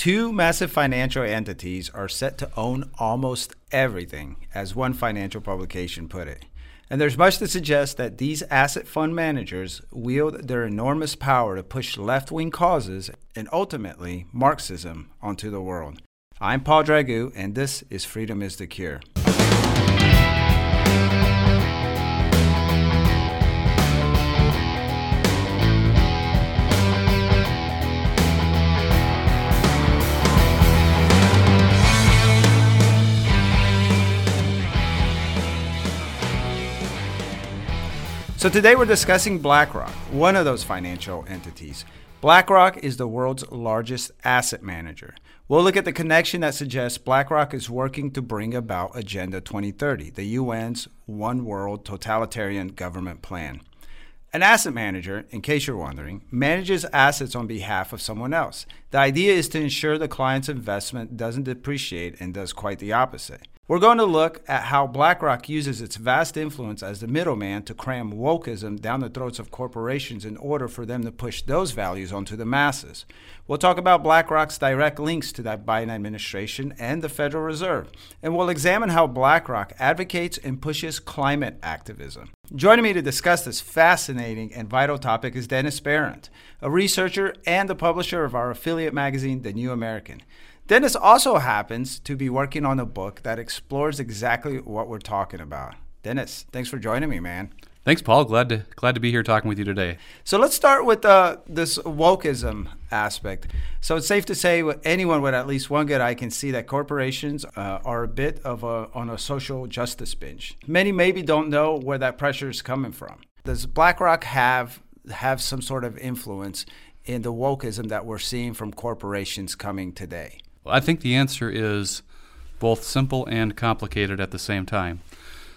Two massive financial entities are set to own almost everything, as one financial publication put it. And there's much to suggest that these asset fund managers wield their enormous power to push left wing causes and ultimately Marxism onto the world. I'm Paul Dragu, and this is Freedom is the Cure. So today we're discussing BlackRock, one of those financial entities. BlackRock is the world's largest asset manager. We'll look at the connection that suggests BlackRock is working to bring about Agenda 2030, the UN's One World Totalitarian Government Plan. An asset manager, in case you're wondering, manages assets on behalf of someone else. The idea is to ensure the client's investment doesn't depreciate and does quite the opposite. We're going to look at how BlackRock uses its vast influence as the middleman to cram wokeism down the throats of corporations in order for them to push those values onto the masses. We'll talk about BlackRock's direct links to that Biden administration and the Federal Reserve, and we'll examine how BlackRock advocates and pushes climate activism. Joining me to discuss this fascinating and vital topic is Dennis Behreandt, a researcher and the publisher of our affiliate magazine, The New American. Dennis also happens to be working on a book that explores exactly what we're talking about. Dennis, thanks for joining me, man. Thanks, Paul. Glad to glad to be here talking with you today. So let's start with uh, this wokeism aspect. So it's safe to say anyone with at least one good eye can see that corporations uh, are a bit of a on a social justice binge. Many maybe don't know where that pressure is coming from. Does BlackRock have have some sort of influence in the wokeism that we're seeing from corporations coming today? I think the answer is both simple and complicated at the same time.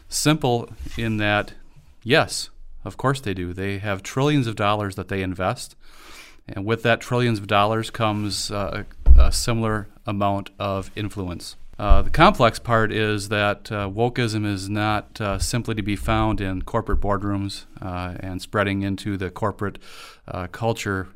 Simple in that, yes, of course they do. They have trillions of dollars that they invest, and with that trillions of dollars comes uh, a, a, similar amount of influence. Uh, the complex part is that uh, wokeism is not uh, simply to be found in corporate boardrooms uh, and spreading into the corporate uh, culture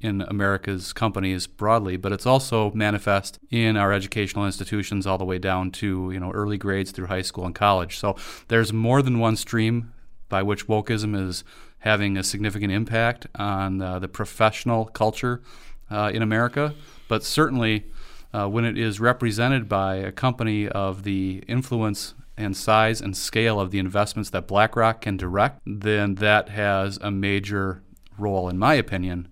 in America's companies broadly, but it's also manifest in our educational institutions all the way down to you know early grades through high school and college. So there's more than one stream by which wokeism is having a significant impact on uh, the professional culture uh, in America, but certainly uh, when it is represented by a company of the influence and size and scale of the investments that BlackRock can direct, then that has a major role, in my opinion,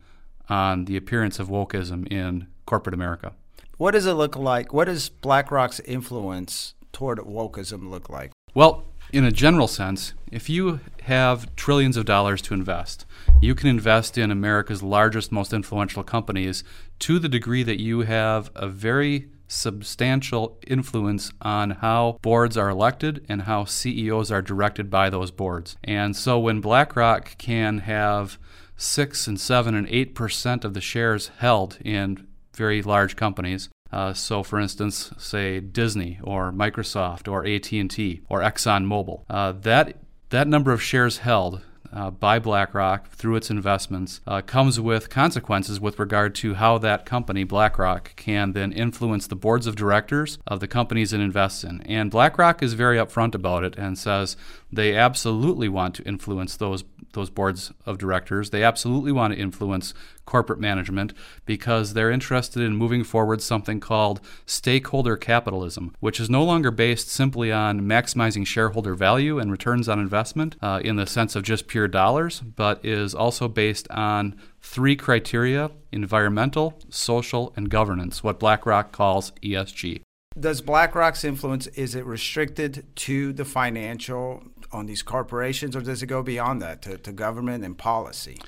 on the appearance of wokeism in corporate America. What does it look like? What does BlackRock's influence toward wokeism look like? Well, in a general sense, if you have trillions of dollars to invest, you can invest in America's largest, most influential companies to the degree that you have a very substantial influence on how boards are elected and how CEOs are directed by those boards. And so when BlackRock can have six and seven and eight percent of the shares held in very large companies. Uh, so, for instance, say Disney or Microsoft or AT&T or ExxonMobil. Uh, that that number of shares held uh, by BlackRock through its investments uh, comes with consequences with regard to how that company, BlackRock, can then influence the boards of directors of the companies it invests in. And BlackRock is very upfront about it and says they absolutely want to influence those those boards of directors. They absolutely want to influence corporate management because they're interested in moving forward something called stakeholder capitalism, which is no longer based simply on maximizing shareholder value and returns on investment uh, in the sense of just pure dollars, but is also based on three criteria environmental, social, and governance, what BlackRock calls ESG. Does BlackRock's influence is it restricted to the financial on these corporations, or does it go beyond that to, to government and policy?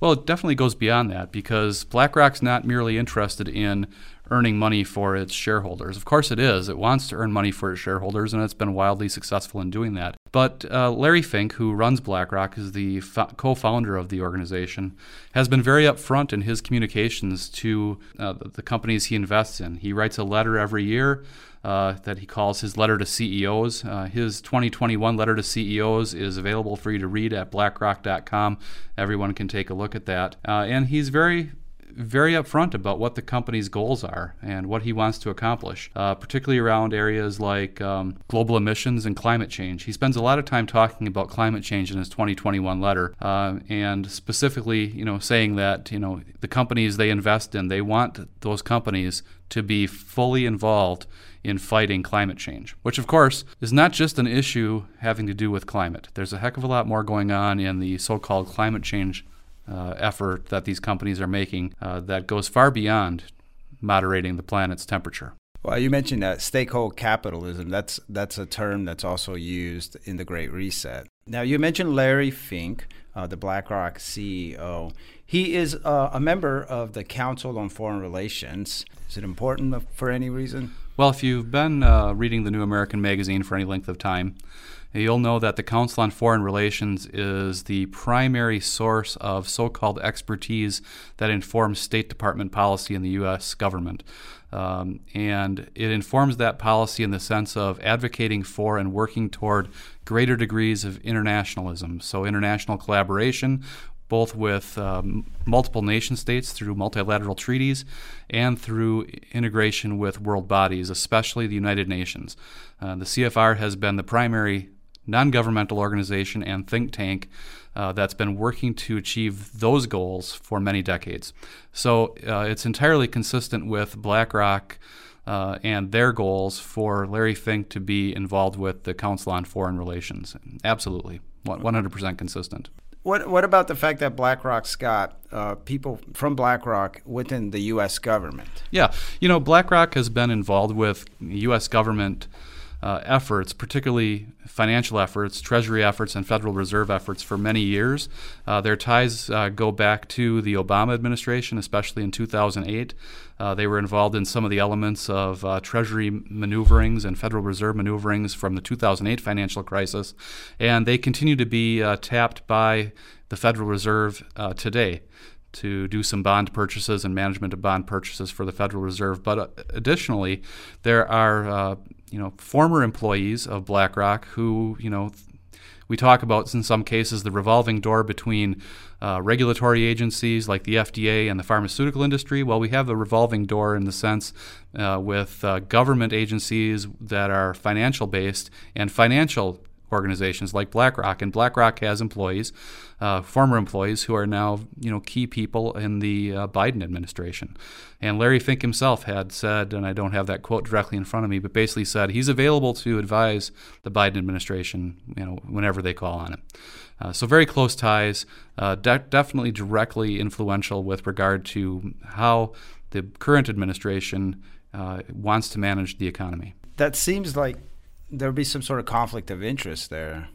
Well, it definitely goes beyond that because BlackRock's not merely interested in earning money for its shareholders. Of course, it is. It wants to earn money for its shareholders, and it's been wildly successful in doing that. But uh, Larry Fink, who runs BlackRock, is the fo- co founder of the organization, has been very upfront in his communications to uh, the companies he invests in. He writes a letter every year. Uh, that he calls his letter to CEOs. Uh, his 2021 letter to CEOs is available for you to read at blackrock.com. Everyone can take a look at that. Uh, and he's very very upfront about what the company's goals are and what he wants to accomplish, uh, particularly around areas like um, global emissions and climate change. He spends a lot of time talking about climate change in his 2021 letter, uh, and specifically, you know, saying that you know the companies they invest in, they want those companies to be fully involved in fighting climate change, which, of course, is not just an issue having to do with climate. There's a heck of a lot more going on in the so called climate change uh, effort that these companies are making uh, that goes far beyond moderating the planet's temperature. Well, you mentioned that stakeholder capitalism. That's that's a term that's also used in the Great Reset. Now, you mentioned Larry Fink, uh, the BlackRock CEO. He is uh, a member of the Council on Foreign Relations. Is it important for any reason? Well, if you've been uh, reading the New American Magazine for any length of time, you'll know that the Council on Foreign Relations is the primary source of so called expertise that informs State Department policy in the U.S. government. Um, and it informs that policy in the sense of advocating for and working toward greater degrees of internationalism. So, international collaboration, both with um, multiple nation states through multilateral treaties and through integration with world bodies, especially the United Nations. Uh, the CFR has been the primary non governmental organization and think tank uh, that's been working to achieve those goals for many decades. So uh, it's entirely consistent with BlackRock. Uh, and their goals for Larry Fink to be involved with the Council on Foreign Relations. Absolutely, 100% consistent. What What about the fact that BlackRock's got uh, people from BlackRock within the U.S. government? Yeah, you know, BlackRock has been involved with U.S. government uh, efforts, particularly financial efforts, Treasury efforts, and Federal Reserve efforts for many years. Uh, their ties uh, go back to the Obama administration, especially in 2008. Uh, they were involved in some of the elements of uh, Treasury maneuverings and Federal Reserve maneuverings from the 2008 financial crisis, and they continue to be tapped by the Federal Reserve today to do some bond purchases and management of bond purchases for the Federal Reserve. But additionally, there are uh, you know former employees of BlackRock who you know we talk about in some cases the revolving door between uh, regulatory agencies like the FDA and the pharmaceutical industry. Well, we have a revolving door in the sense uh, with uh, government agencies that are financial based and financial organizations like BlackRock, and BlackRock has employees, uh, former employees, who are now you know key people in the uh, Biden administration. And Larry Fink himself had said, and I don't have that quote directly in front of me, but basically said he's available to advise the Biden administration, you know, whenever they call on him. Uh, so very close ties, uh, de- definitely directly influential with regard to how the current administration uh, wants to manage the economy. That seems like there would be some sort of conflict of interest there.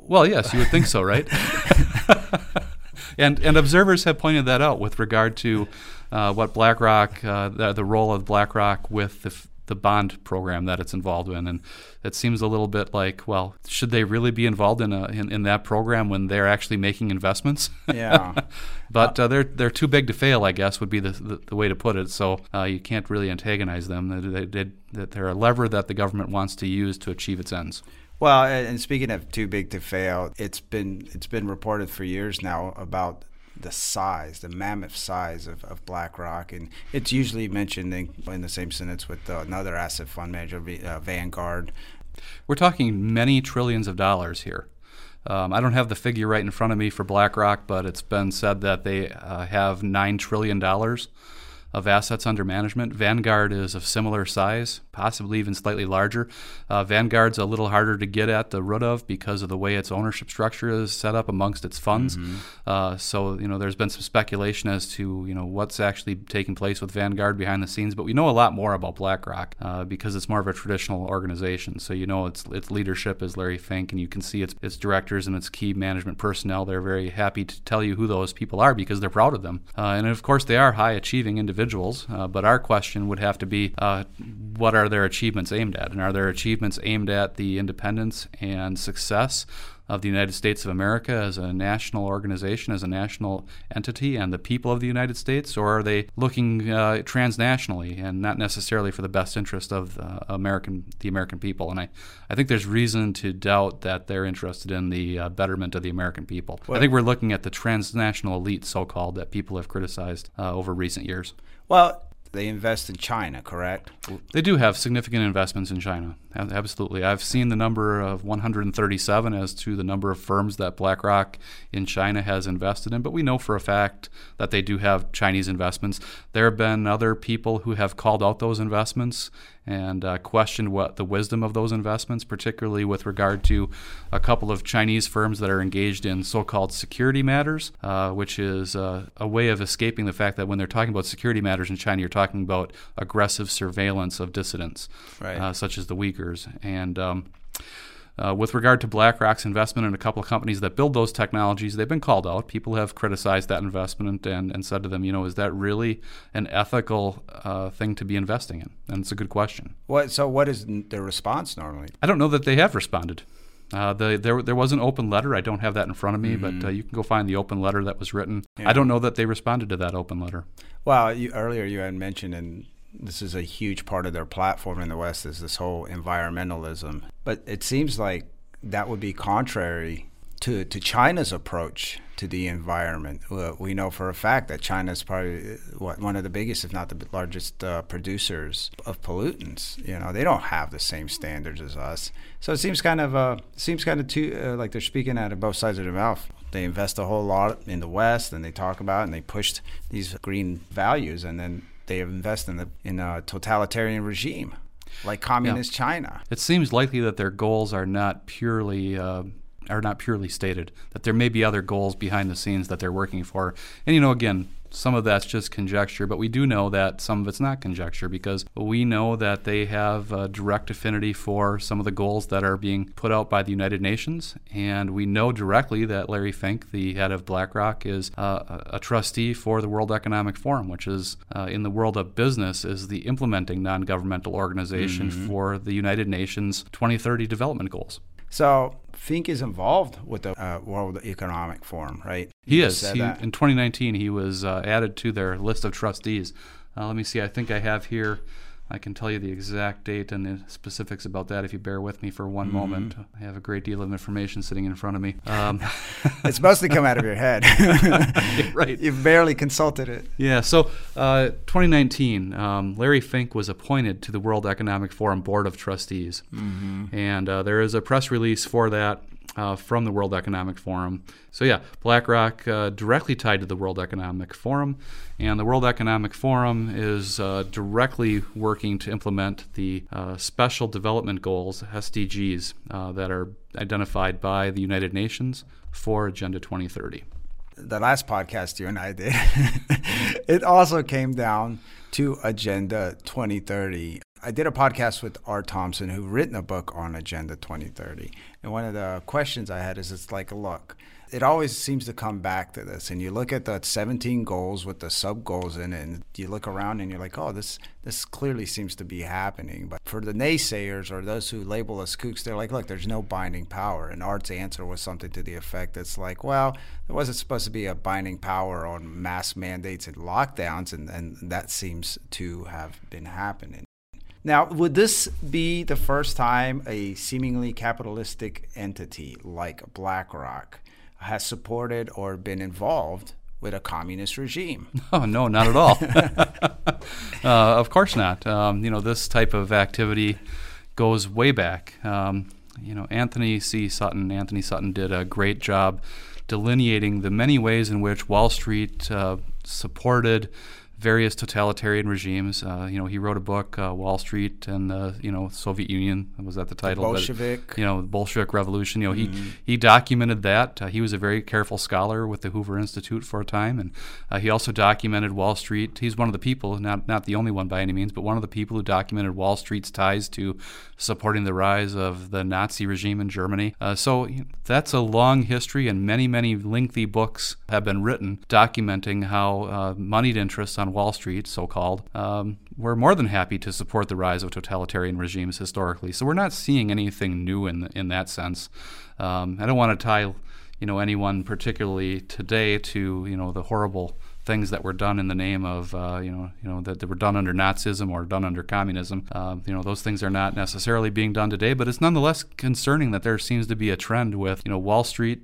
Well, yes, you would think so, right? and and observers have pointed that out with regard to uh, what BlackRock, uh, the, the, role of BlackRock with the the bond program that it's involved in, and it seems a little bit like, well, should they really be involved in a in, in that program when they're actually making investments? Yeah, but uh, they're they're too big to fail, I guess, would be the the, the way to put it. So uh, you can't really antagonize them. They, they, that they're a lever that the government wants to use to achieve its ends. Well, and speaking of too big to fail, it's been it's been reported for years now about the size, the mammoth size of, of BlackRock, and it's usually mentioned in, in the same sentence with uh, another asset fund manager, uh, Vanguard. We're talking many trillions of dollars here. Um, I don't have the figure right in front of me for BlackRock, but it's been said that they uh, have nine trillion dollars of assets under management. Vanguard is of similar size, possibly even slightly larger. Uh, Vanguard's a little harder to get at the root of because of the way its ownership structure is set up amongst its funds. Mm-hmm. Uh, so you know, there's been some speculation as to you know what's actually taking place with Vanguard behind the scenes, but we know a lot more about BlackRock uh, because it's more of a traditional organization. So you know, its its leadership is Larry Fink, and you can see its its directors and its key management personnel. They're very happy to tell you who those people are because they're proud of them, uh, and of course they are high achieving individuals. Uh, but our question would have to be uh, what are their achievements aimed at? And are their achievements aimed at the independence and success of the United States of America as a national organization, as a national entity, and the people of the United States, or are they looking uh, transnationally and not necessarily for the best interest of uh, American the American people? And I, I think there's reason to doubt that they're interested in the uh, betterment of the American people. Well, I think we're looking at the transnational elite, so-called, that people have criticized uh, over recent years. Well, they invest in China, correct? They do have significant investments in China. Absolutely. I've seen the number of 137 as to the number of firms that BlackRock in China has invested in, but we know for a fact that they do have Chinese investments. There have been other people who have called out those investments and uh, questioned what the wisdom of those investments, particularly with regard to a couple of Chinese firms that are engaged in so-called security matters, uh, which is uh, a way of escaping the fact that when they're talking about security matters in China, you're talking about aggressive surveillance of dissidents, right. Uh, such as the Uyghurs, and um, uh, with regard to BlackRock's investment in a couple of companies that build those technologies, they've been called out. People have criticized that investment and, and said to them, you know, is that really an ethical uh, thing to be investing in? And it's a good question. What, so, what is the response normally? I don't know that they have responded. Uh, the, there, there was an open letter. I don't have that in front of me, mm-hmm. but uh, you can go find the open letter that was written. Yeah. I don't know that they responded to that open letter. Well, you, earlier you had mentioned, and this is a huge part of their platform in the West is this whole environmentalism. But it seems like that would be contrary to, to China's approach to the environment. we know for a fact that China is probably what one of the biggest, if not the largest, uh, producers of pollutants. You know, they don't have the same standards as us. So it seems kind of uh, seems kind of too uh, like they're speaking out of both sides of their mouth. They invest a whole lot in the West, and they talk about and they pushed these green values, and then they invest in the in a totalitarian regime like communist yeah. China. It seems likely that their goals are not purely uh, are not purely stated. That there may be other goals behind the scenes that they're working for. And you know, again, some of that's just conjecture, but we do know that some of it's not conjecture because we know that they have a direct affinity for some of the goals that are being put out by the United Nations. And we know directly that Larry Fink, the head of BlackRock, is uh, a trustee for the World Economic Forum, which is uh, in the world of business is the implementing non-governmental organization mm-hmm. for the United Nations 2030 development goals. So Fink is involved with the uh, World Economic Forum, right? He is. He, in 2019, he was uh, added to their list of trustees. Uh, let me see. I think I have here I can tell you the exact date and the specifics about that if you bear with me for one mm-hmm. moment. I have a great deal of information sitting in front of me. Um, it's supposed to come out of your head. right. You've barely consulted it. Yeah. So, uh, 2019, um, Larry Fink was appointed to the World Economic Forum Board of Trustees. Mm-hmm. And uh, there is a press release for that uh, from the World Economic Forum. So, yeah, BlackRock uh, directly tied to the World Economic Forum, and the World Economic Forum is uh, directly working to implement the uh, Special Development Goals, SDGs, uh, that are identified by the United Nations for Agenda 2030. The last podcast you and I did, it also came down to Agenda 2030. I did a podcast with Art Thompson, who written a book on Agenda 2030. And one of the questions I had is it's like, look, it always seems to come back to this. And you look at the 17 goals with the sub goals in it, and you look around and you're like, oh, this this clearly seems to be happening. But for the naysayers or those who label us kooks, they're like, look, there's no binding power. And Art's answer was something to the effect that's like, well, there wasn't supposed to be a binding power on mass mandates and lockdowns, and, and that seems to have been happening. Now, would this be the first time a seemingly capitalistic entity like BlackRock has supported or been involved with a communist regime? Oh, no, not at all. uh, of course not. Um, you know, this type of activity goes way back. Um, you know, Antony C. Sutton, Antony Sutton did a great job delineating the many ways in which Wall Street uh, supported various totalitarian regimes. Uh, you know, he wrote a book, uh, Wall Street and the you know Soviet Union was that the title? The Bolshevik. But, you know, Bolshevik Revolution. You know, mm-hmm. he he documented that. Uh, he was a very careful scholar with the Hoover Institute for a time, and uh, he also documented Wall Street. He's one of the people, not not the only one by any means, but one of the people who documented Wall Street's ties to supporting the rise of the Nazi regime in Germany. Uh, so that's a long history, and many many lengthy books have been written documenting how uh, moneyed interests on Wall Street, so called, um, were more than happy to support the rise of totalitarian regimes historically. So we're not seeing anything new in in that sense. Um, I don't want to tie, you know, anyone particularly today to you know the horrible things that were done in the name of uh, you know you know that, that were done under Nazism or done under communism. Uh, you know those things are not necessarily being done today, but it's nonetheless concerning that there seems to be a trend with you know Wall Street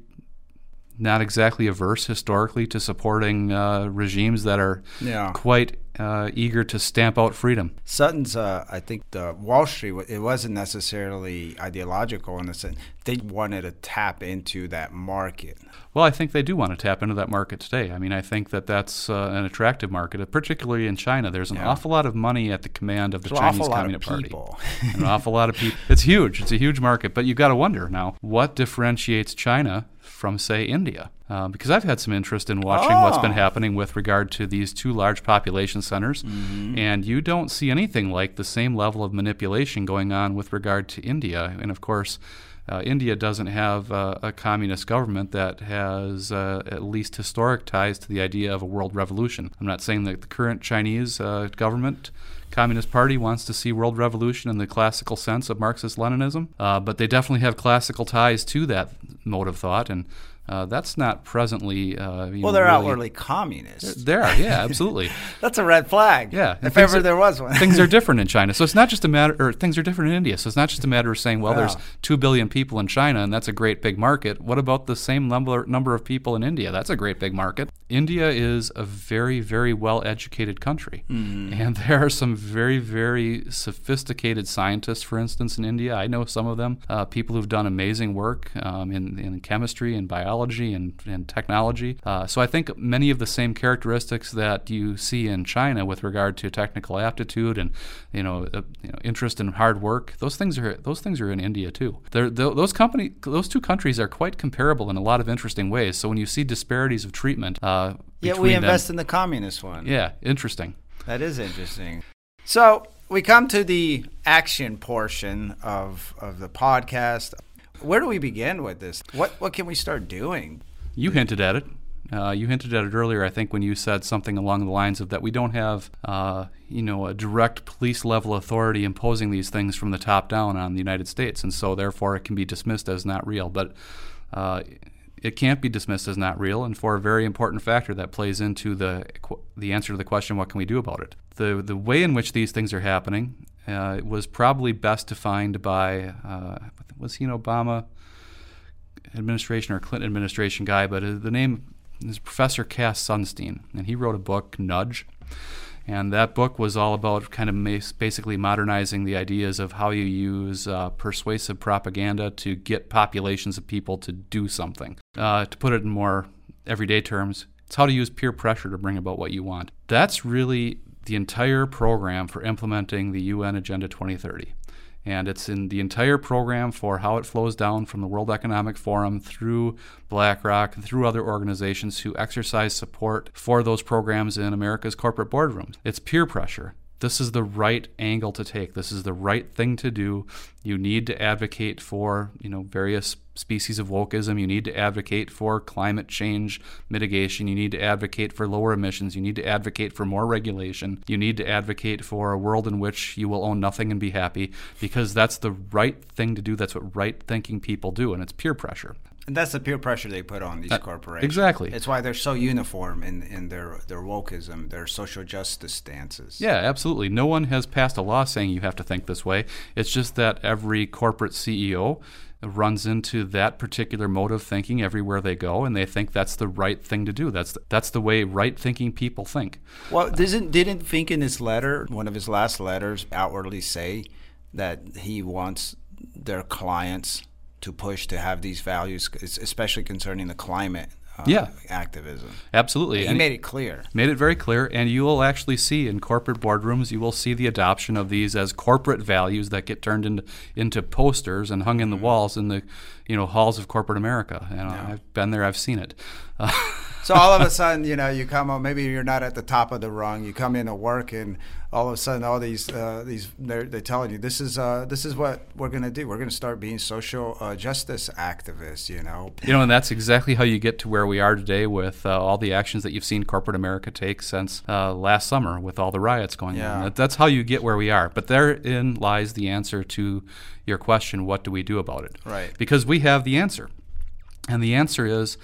not exactly averse historically to supporting uh, regimes that are Yeah. quite uh, eager to stamp out freedom. Sutton's, uh, I think the Wall Street, it wasn't necessarily ideological in the sense they wanted to tap into that market. Well, I think they do want to tap into that market today. I mean, I think that that's uh, an attractive market, particularly in China. There's an Yeah. awful lot of money at the command of the There's Chinese awful lot of Communist Party. people. an awful lot of people. It's huge. It's a huge market. But you've got to wonder now what differentiates China from, say, India? Uh, because I've had some interest in watching what's been Oh. happening with regard to these two large population centers, Mm-hmm. and you don't see anything like the same level of manipulation going on with regard to India. And of course, uh, India doesn't have uh, a communist government that has uh, at least historic ties to the idea of a world revolution. I'm not saying that the current Chinese uh, government, Communist Party, wants to see world revolution in the classical sense of Marxist Leninism, uh, but they definitely have classical ties to that mode of thought, and uh, that's not presently. Uh, Well, know, they're really- outwardly communist. There, yeah, absolutely. That's a red flag. Yeah, if ever are- there was one. things are different in China. So it's not just a matter, or things are different in India. So it's not just a matter of saying, well, there's two billion people in China, and that's a great big market. What about the same number number of people in India? That's a great big market. India is a very, very well educated country, and there are some very, very sophisticated scientists, for instance, in India. I know some of them, uh, people who've done amazing work um, in, in chemistry and biology and, and technology. Uh, so I think many of the same characteristics that you see in China with regard to technical aptitude and you know, uh, you know interest in hard work, those things are those things are in India too. They're, tho- those company those two countries are quite comparable in a lot of interesting ways. So when you see disparities of treatment, uh, Yet we them- invest in the communist one. yeah, interesting. That is interesting. So we come to the action portion of of the podcast. Where do we begin with this? What what can we start doing? You hinted at it. Uh, you hinted at it earlier, I think, when you said something along the lines of that we don't have, uh, you know, a direct police level authority imposing these things from the top down on the United States, and so therefore it can be dismissed as not real. But uh, it can't be dismissed as not real, and for a very important factor that plays into the the answer to the question, what can we do about it? The the way in which these things are happening uh, it was probably best defined by uh, was he an Obama administration or Clinton administration guy, but uh, the name is Professor Cass Sunstein, and he wrote a book, Nudge. And that book was all about kind of basically modernizing the ideas of how you use uh, persuasive propaganda to get populations of people to do something. Uh, to put it in more everyday terms, it's how to use peer pressure to bring about what you want. That's really the entire program for implementing the UN Agenda 2030 and it's in the entire program for how it flows down from the World Economic Forum through BlackRock and through other organizations who exercise support for those programs in America's corporate boardrooms. It's peer pressure. This is the right angle to take. This is the right thing to do. You need to advocate for, you know, various species of wokeism. You need to advocate for climate change mitigation. You need to advocate for lower emissions. You need to advocate for more regulation. You need to advocate for a world in which you will own nothing and be happy because that's the right thing to do. That's what right thinking people do, and it's peer pressure. And that's the peer pressure they put on these Uh, corporations. exactly. It's why they're so uniform in, in their, their wokeism, their social justice stances. Yeah, absolutely. No one has passed a law saying you have to think this way. It's just that every corporate CEO runs into that particular mode of thinking everywhere they go, and they think that's the right thing to do. That's that's the way right-thinking people think. Well, doesn't didn't Fink in his letter, one of his last letters, outwardly say that he wants their clients to push to have these values, especially concerning the climate uh, Yeah. activism. Absolutely. He And- made it clear. made it very clear and you will actually see in corporate boardrooms you will see the adoption of these as corporate values that get turned into into posters and hung in the walls in the you know halls of corporate America. You know, Yeah. I've been there, I've seen it. Uh, So all of a sudden, you know, you come up. Maybe you're not at the top of the rung. You come into work, and all of a sudden, all these uh, these they're, they're telling you this is uh, this is what we're gonna do. We're gonna start being social uh, justice activists. You know, You know, and that's exactly how you get to where we are today with uh, all the actions that you've seen corporate America take since uh, last summer with all the riots going Yeah. on. That, that's how you get where we are. But therein lies the answer to your question what do we do about it? Right. Because we have the answer. And the answer is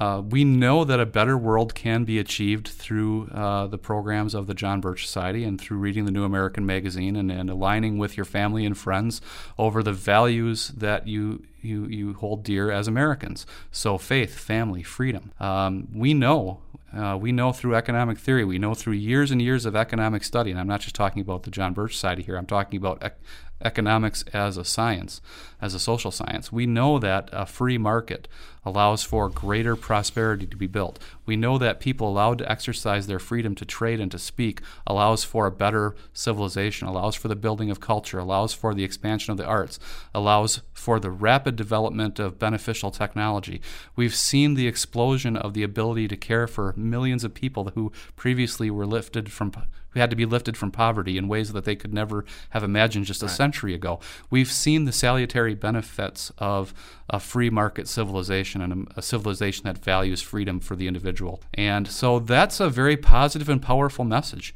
uh, we know that a better world can be achieved through uh, the programs of the John Birch Society and through reading the New American Magazine and, and aligning with your family and friends over the values that you, you, you hold dear as Americans. So, faith, family, freedom. Um, we know. Uh, we know through economic theory, we know through years and years of economic study, and I'm not just talking about the John Birch Society here, I'm talking about ec- economics as a science, as a social science. We know that a free market allows for greater prosperity to be built. We know that people allowed to exercise their freedom to trade and to speak allows for a better civilization, allows for the building of culture, allows for the expansion of the arts, allows for the rapid development of beneficial technology. We've seen the explosion of the ability to care for millions of people who previously were lifted from who had to be lifted from poverty in ways that they could never have imagined just a century ago. We've seen the salutary benefits of a free market civilization and a, a civilization that values freedom for the individual. And so that's a very positive and powerful message.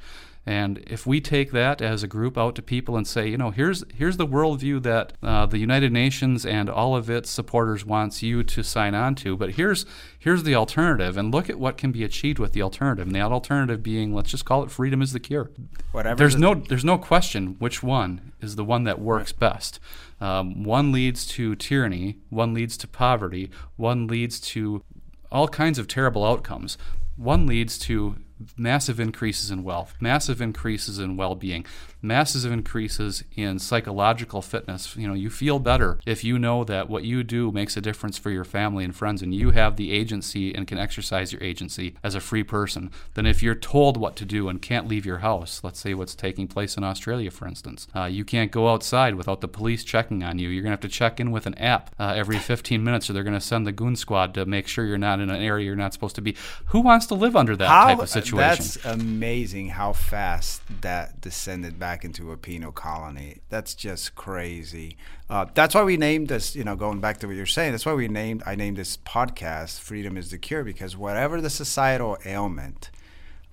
And if we take that as a group out to people and say, you know, here's here's the worldview that uh, the United Nations and all of its supporters wants you to sign on to, but here's here's the alternative, and look at what can be achieved with the alternative. And that alternative being, let's just call it freedom is the cure. whatever. There's the- no there's no question which one is the one that works best. Um, one leads to tyranny, one leads to poverty, one leads to all kinds of terrible outcomes. One leads to massive increases in wealth, massive increases in well-being, massive increases in psychological fitness. You know, you feel better if you know that what you do makes a difference for your family and friends and you have the agency and can exercise your agency as a free person than if you're told what to do and can't leave your house. Let's say what's taking place in Australia, for instance. Uh, you can't go outside without the police checking on you. You're going to have to check in with an app uh, every 15 minutes or they're going to send the goon squad to make sure you're not in an area you're not supposed to be. Who wants to live under that how, type of situation? That's amazing how fast that descended back into a penal colony. That's just crazy. Uh, that's why we named this, you know, going back to what you're saying, that's why we named, I named this podcast Freedom is the Cure, because whatever the societal ailment,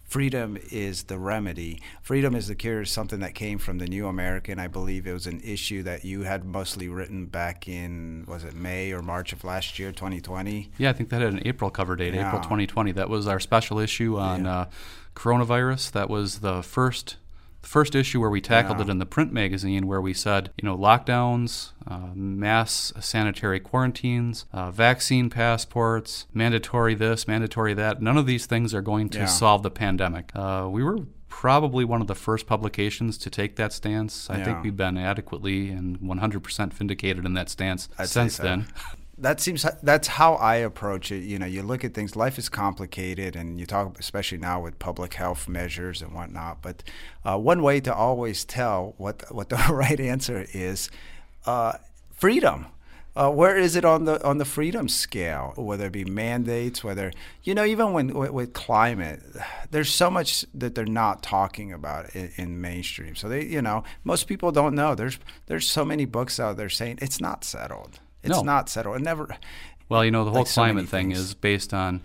freedom is the remedy. Freedom is the cure is something that came from the New American. I believe it was an issue that you had mostly written back in, was it May or March of last year, 2020? Yeah, I think that had an April cover date, Yeah. April 2020. That was our special issue on uh, coronavirus. That was the first the first issue where we tackled Yeah. it in the print magazine, where we said, you know, lockdowns, uh, mass sanitary quarantines, uh, vaccine passports, mandatory this, mandatory that. None of these things are going to Yeah. solve the pandemic. Uh, we were probably one of the first publications to take that stance. I Yeah. think we've been adequately and 100% vindicated in that stance I'd since so. then. that seems that's how I approach it. You know, you look at things. Life is complicated, and you talk, especially now with public health measures and whatnot. But uh, one way to always tell what what the right answer is, uh, freedom. Uh, where is it on the on the freedom scale? Whether it be mandates, whether you know, even when with, climate, there's so much that they're not talking about in, in mainstream. So they, you know, most people don't know. There's there's so many books out there saying it's not settled. It's No. not settled. It never. Well, you know, the whole Like so climate thing things. is based on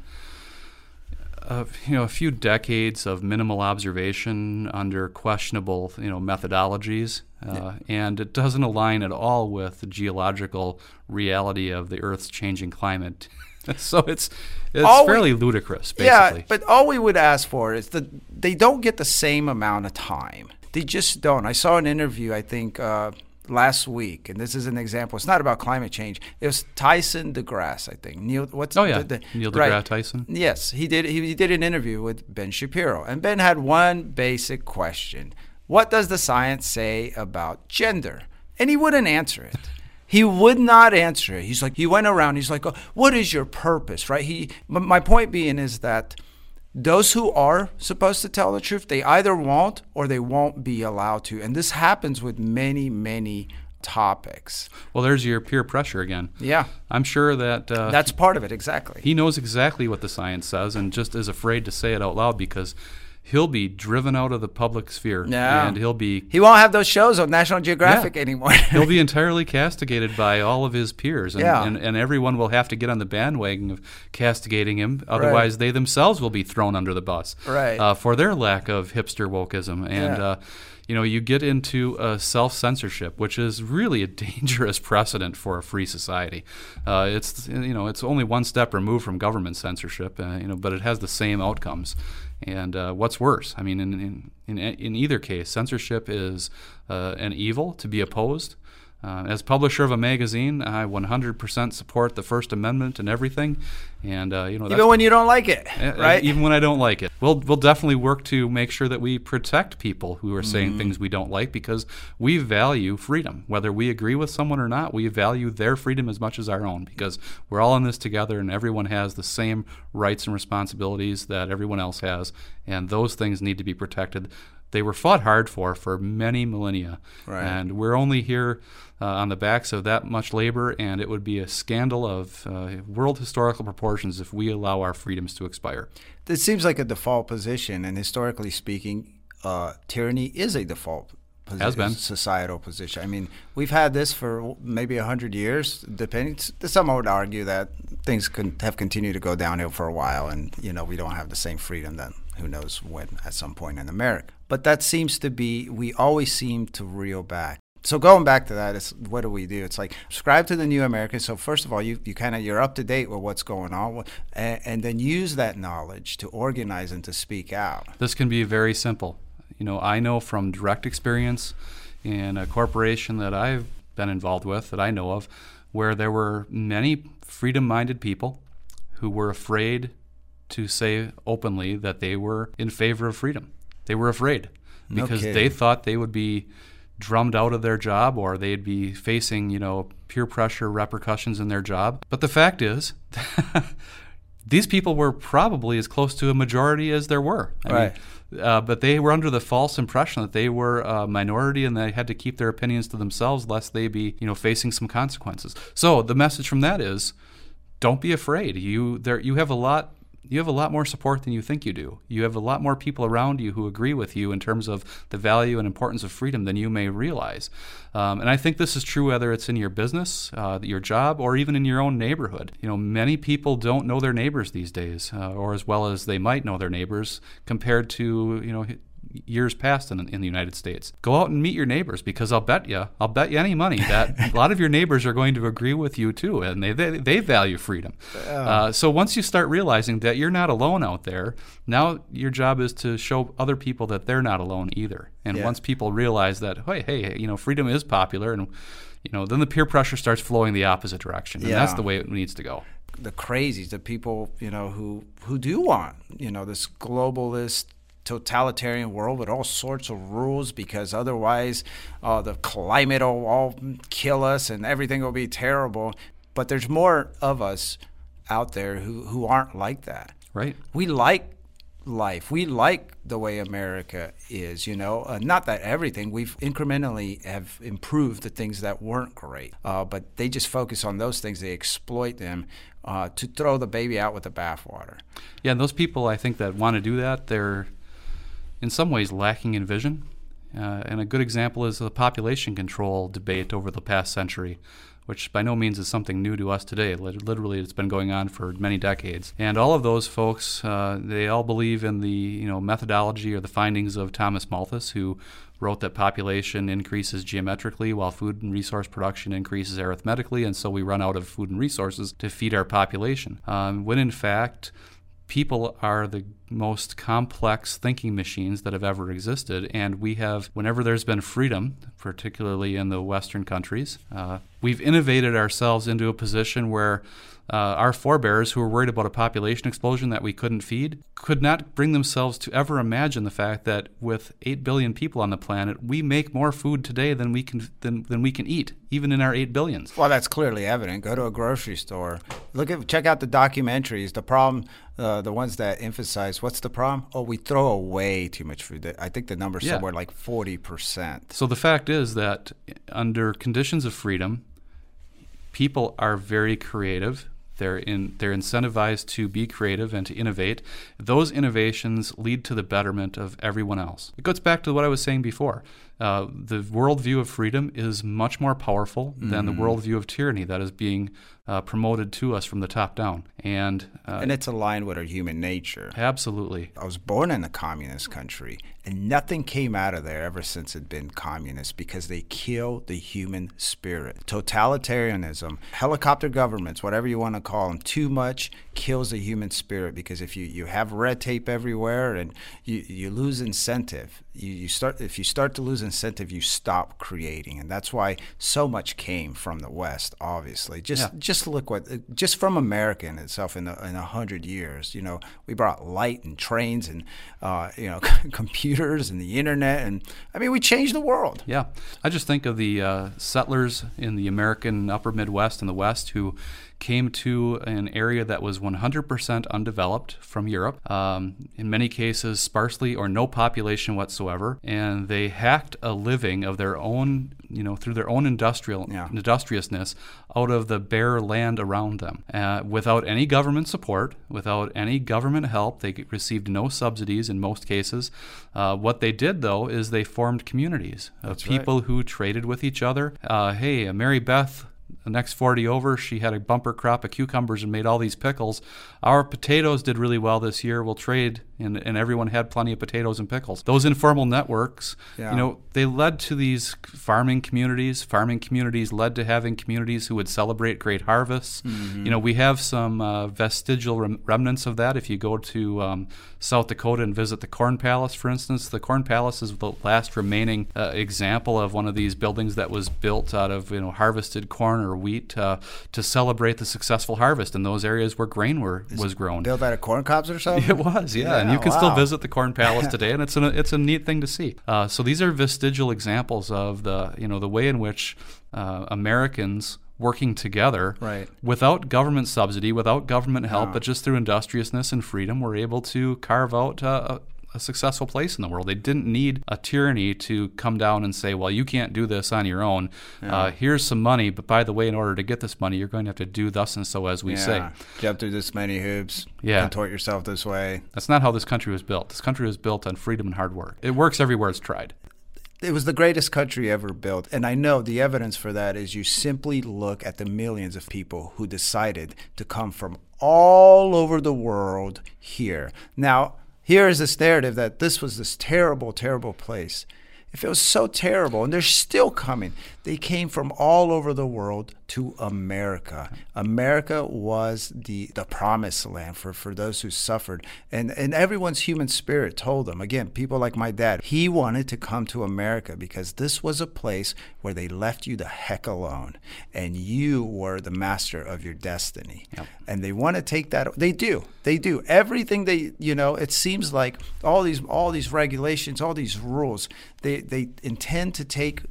uh, you know a few decades of minimal observation under questionable you know methodologies, uh, and it doesn't align at all with the geological reality of the Earth's changing climate. so it's it's All we- fairly ludicrous, basically. Yeah, but all we would ask for is that they don't get the same amount of time. They just don't. I saw an interview, I think, uh, last week, and this is an example. It's not about climate change. It was Tyson DeGrasse, I think. Neil, what's oh yeah, the- the- Neil right. Tyson. Yes, he did. He, he did an interview with Ben Shapiro, and Ben had one basic question: What does the science say about gender? And he wouldn't answer it. He would not answer it. He's like, he went around. He's like, oh, what is your purpose, right? He. but My point being is that those who are supposed to tell the truth, they either won't or they won't be allowed to, and this happens with many, many topics. Well, there's your peer pressure again. Yeah. I'm sure that uh, That's part of it, exactly. he knows exactly what the science says and just is afraid to say it out loud because he'll be driven out of the public sphere Yeah. and he'll be He won't have those shows on National Geographic anymore. he'll be entirely castigated by all of his peers and, Yeah. and, and everyone will have to get on the bandwagon of castigating him otherwise they themselves will be thrown under the bus Right. uh, for their lack of hipster wokeism and Yeah. uh, you know you get into uh, self-censorship which is really a dangerous precedent for a free society. Uh, it's you know it's only one step removed from government censorship uh, you know but it has the same outcomes. And uh, what's worse i mean in, in, in, in either case censorship is uh, an evil to be opposed uh, as publisher of a magazine, I 100% support the First Amendment and everything, and uh, you know Even when you don't like it, right? Even when I don't like it, we'll we'll definitely work to make sure that we protect people who are Mm-hmm. saying things we don't like because we value freedom. Whether we agree with someone or not, we value their freedom as much as our own because we're all in this together, and everyone has the same rights and responsibilities that everyone else has, and those things need to be protected. They were fought hard for for many millennia, Right. and we're only here uh, on the backs of that much labor, and it would be a scandal of uh, world historical proportions if we allow our freedoms to expire. it seems like a default position, and historically speaking, uh, tyranny is a default posi- Has been. societal position. I mean, we've had this for maybe a hundred years. Depending, some would argue that things could have continued to go downhill for a while, and you know we don't have the same freedom that who knows when at some point in America. But that seems to be we always seem to reel back. So going back to that, it's what do we do? It's like subscribe to the New American. So first of all, you, you kind of you're up to date with what's going on, and, and then use that knowledge to organize and to speak out. This can be very simple. You know, I know from direct experience in a corporation that I've been involved with, that I know of, where there were many freedom minded people who were afraid to say openly that they were in favor of freedom. They were afraid because kidding. they thought they would be drummed out of their job or they'd be facing, you know, peer pressure repercussions in their job. But the fact is, these people were probably as close to a majority as there were. I Right. Mean, uh, but they were under the false impression that they were a minority and they had to keep their opinions to themselves lest they be, you know, facing some consequences. So the message from that is, don't be afraid. You there you have a lot you have a lot more support than you think you do. You have a lot more people around you who agree with you in terms of the value and importance of freedom than you may realize. Um, and I think this is true whether it's in your business, uh, your job, or even in your own neighborhood. You know, many people don't know their neighbors these days, uh, or as well as they might know their neighbors compared to you know years past in, in the United States. Go out and meet your neighbors because I'll bet you, I'll bet you any money that a lot of your neighbors are going to agree with you too, and they they, they value freedom. Uh, so once you start realizing that you're not alone out there, now your job is to show other people that they're not alone either. And Yeah. once people realize that, hey, hey, you know, freedom is popular, and you know, then the peer pressure starts flowing the opposite direction, and that's the way it needs to go. the crazies, the people you know who who do want you know this globalist totalitarian world with all sorts of rules because otherwise uh, the climate will all kill us and everything will be terrible. But there's more of us out there who, who aren't like that. Right. We like life. We like the way America is, you know. Uh, not that everything. We've incrementally have improved the things that weren't great, uh, but they just focus on those things. They exploit them uh, to throw the baby out with the bathwater. Yeah, and those people I think that want to do that, they're in some ways lacking in vision. Uh, and a good example is the population control debate over the past century, which by no means is something new to us today. Literally, it's been going on for many decades. And all of those folks, uh, they all believe in the you know methodology or the findings of Thomas Malthus, who wrote that population increases geometrically while food and resource production increases arithmetically, and so we run out of food and resources to feed our population. Um, when in fact, people are the most complex thinking machines that have ever existed. And we have, whenever there's been freedom, particularly in the Western countries, uh, we've innovated ourselves into a position where uh, our forebears, who were worried about a population explosion that we couldn't feed, could not bring themselves to ever imagine the fact that with 8 billion people on the planet, we make more food today than we can than, than we can eat, even in our 8 billions. Well, that's clearly evident. Go to a grocery store. Look at check out the documentaries. The problem, uh, the ones that emphasize. What's the problem? Oh, we throw away too much food. I think the number's Yeah. somewhere like 40%. So the fact is that under conditions of freedom, people are very creative. They're in they're incentivized to be creative and to innovate. Those innovations lead to the betterment of everyone else. It goes back to what I was saying before. Uh, the worldview of freedom is much more powerful than the worldview of tyranny that is being uh, promoted to us from the top down. And, uh, And it's aligned with our human nature. absolutely, I was born in a communist country, and nothing came out of there ever since it'd been communist because they kill the human spirit. Totalitarianism, helicopter governments, whatever you want to call them, too much kills the human spirit because if you, you have red tape everywhere and you, you lose incentive, you, you start if you start to lose incentive, you stop creating, and that's why so much came from the West. Obviously, just Yeah. just look what just from America in itself in a, in a hundred years. You know, we brought light and trains and uh, you know computers and the internet, and I mean, we changed the world. Yeah, I just think of the uh, settlers in the American upper Midwest and the West who came to an area that was 100% undeveloped from Europe, um, in many cases sparsely or no population whatsoever, and they hacked a living of their own, you know, through their own industrial Yeah. industriousness out of the bare land around them, uh, without any government support, without any government help. They received no subsidies in most cases. Uh, what they did, though, is they formed communities of That's right. people who traded with each other. Uh, hey, Mary Beth. The next 40 over, she had a bumper crop of cucumbers and made all these pickles. Our potatoes did really well this year. We'll trade, and, and everyone had plenty of potatoes and pickles. Those informal networks, Yeah. you know, they led to these farming communities. Farming communities led to having communities who would celebrate great harvests. Mm-hmm. You know, we have some uh, vestigial rem- remnants of that. If you go to um, South Dakota and visit the Corn Palace, for instance, the Corn Palace is the last remaining uh, example of one of these buildings that was built out of you know harvested corn or wheat uh, to celebrate the successful harvest in those areas where grain were, was grown. Built out of corn cobs or something. It was, yeah, and you can still visit the Corn Palace today, and it's a it's a neat thing to see. Uh, so these are vestigial examples of the you know the way in which uh, Americans working together, Right. without government subsidy, without government help, No. but just through industriousness and freedom, we were able to carve out uh, a, a successful place in the world. They didn't need a tyranny to come down and say, "Well, you can't do this on your own. Uh, here's some money, but by the way, in order to get this money, you're going to have to do thus and so as we say." Jump through this many hoops. Yeah. Contort yourself this way. That's not how this country was built. This country was built on freedom and hard work. It works everywhere it's tried. It was the greatest country ever built. And I know the evidence for that is you simply look at the millions of people who decided to come from all over the world here. Now, here is this narrative that this was this terrible, terrible place. If it was so terrible, and they're still coming, they came from all over the world to America. America was the, the promised land for, for those who suffered. And, and everyone's human spirit told them, again, people like my dad, he wanted to come to America because this was a place where they left you the heck alone and you were the master of your destiny. Yep. And they want to take that, they do, they do. Everything they, you know, it seems like all these, all these regulations, all these rules, they, they intend to take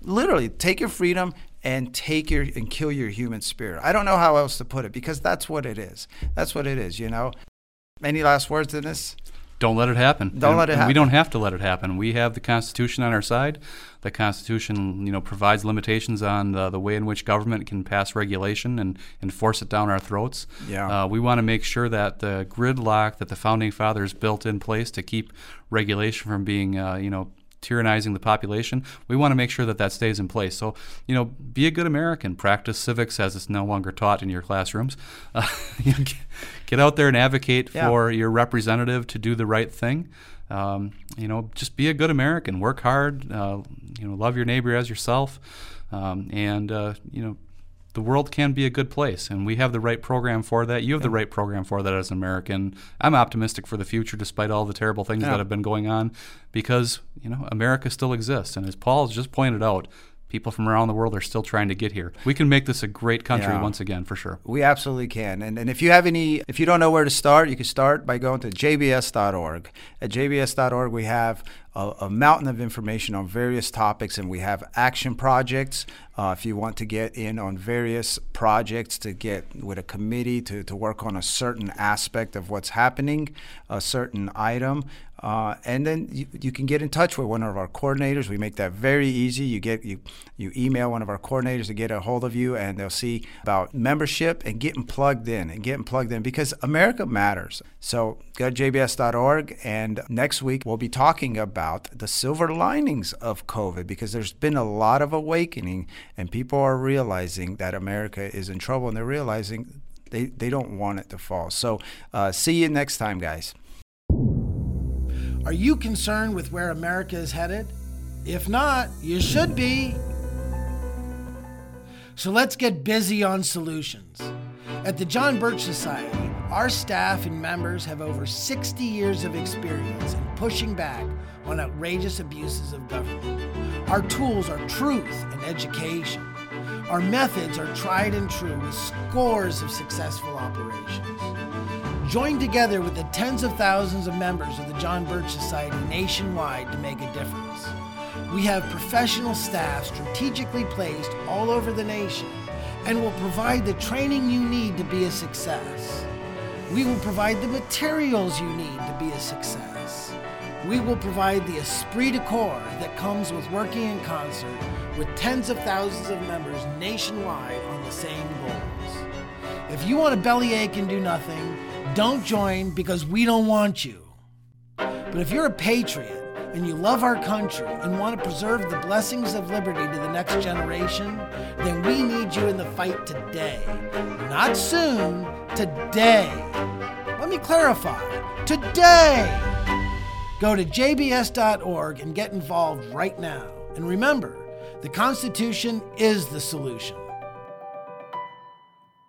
literally take your freedom and take your and kill your human spirit. I don't know how else to put it because that's what it is. That's what it is, you know. Any last words in this? Don't let it happen. Don't And- let it happen. We don't have to let it happen. We have the Constitution on our side. The Constitution, you know, provides limitations on the, the way in which government can pass regulation and, and force it down our throats. Yeah. Uh, we want to make sure that the gridlock that the founding fathers built in place to keep regulation from being, uh, you know, tyrannizing the population. We want to make sure that that stays in place. So, you know, be a good American. Practice civics as it's no longer taught in your classrooms. Uh, you know, get- get out there and advocate Yeah. for your representative to do the right thing. Um, you know, just be a good American. Work hard. Uh, you know, love your neighbor as yourself. Um, and uh, you know, the world can be a good place, and we have the right program for that. You have the right program for that as an American. I'm optimistic for the future, despite all the terrible things Yeah. that have been going on, because you know America still exists, and as Paul has just pointed out, people from around the world are still trying to get here. We can make this a great country Yeah. once again, for sure. We absolutely can. And, and if you have any, if you don't know where to start, you can start by going to jbs.org. At jbs.org, we have a, a mountain of information on various topics, and we have action projects. Uh, if you want to get in on various projects to get with a committee to, to work on a certain aspect of what's happening, a certain item, uh, and then you, you can get in touch with one of our coordinators. We make that very easy. You get you you email one of our coordinators to get a hold of you, and they'll see about membership and getting plugged in and getting plugged in because America matters. So go to jbs.org, and next week we'll be talking about the silver linings of COVID because there's been a lot of awakening, and people are realizing that America is in trouble, and they're realizing they, they don't want it to fall. So uh, see you next time, guys. Are you concerned with where America is headed? If not, you should be. So let's get busy on solutions. At the John Birch Society, our staff and members have over 60 years of experience in pushing back on outrageous abuses of government. Our tools are truth and education. Our methods are tried and true with scores of successful operations. Join together with the tens of thousands of members of the John Birch Society nationwide to make a difference. We have professional staff strategically placed all over the nation and will provide the training you need to be a success. We will provide the materials you need to be a success. We will provide the esprit de corps that comes with working in concert with tens of thousands of members nationwide on the same goals. If you want a bellyache and do nothing, don't join because we don't want you. But if you're a patriot and you love our country and want to preserve the blessings of liberty to the next generation, then we need you in the fight today. Not soon, today. Let me clarify today. Go to jbs.org and get involved right now. And remember, the Constitution is the solution.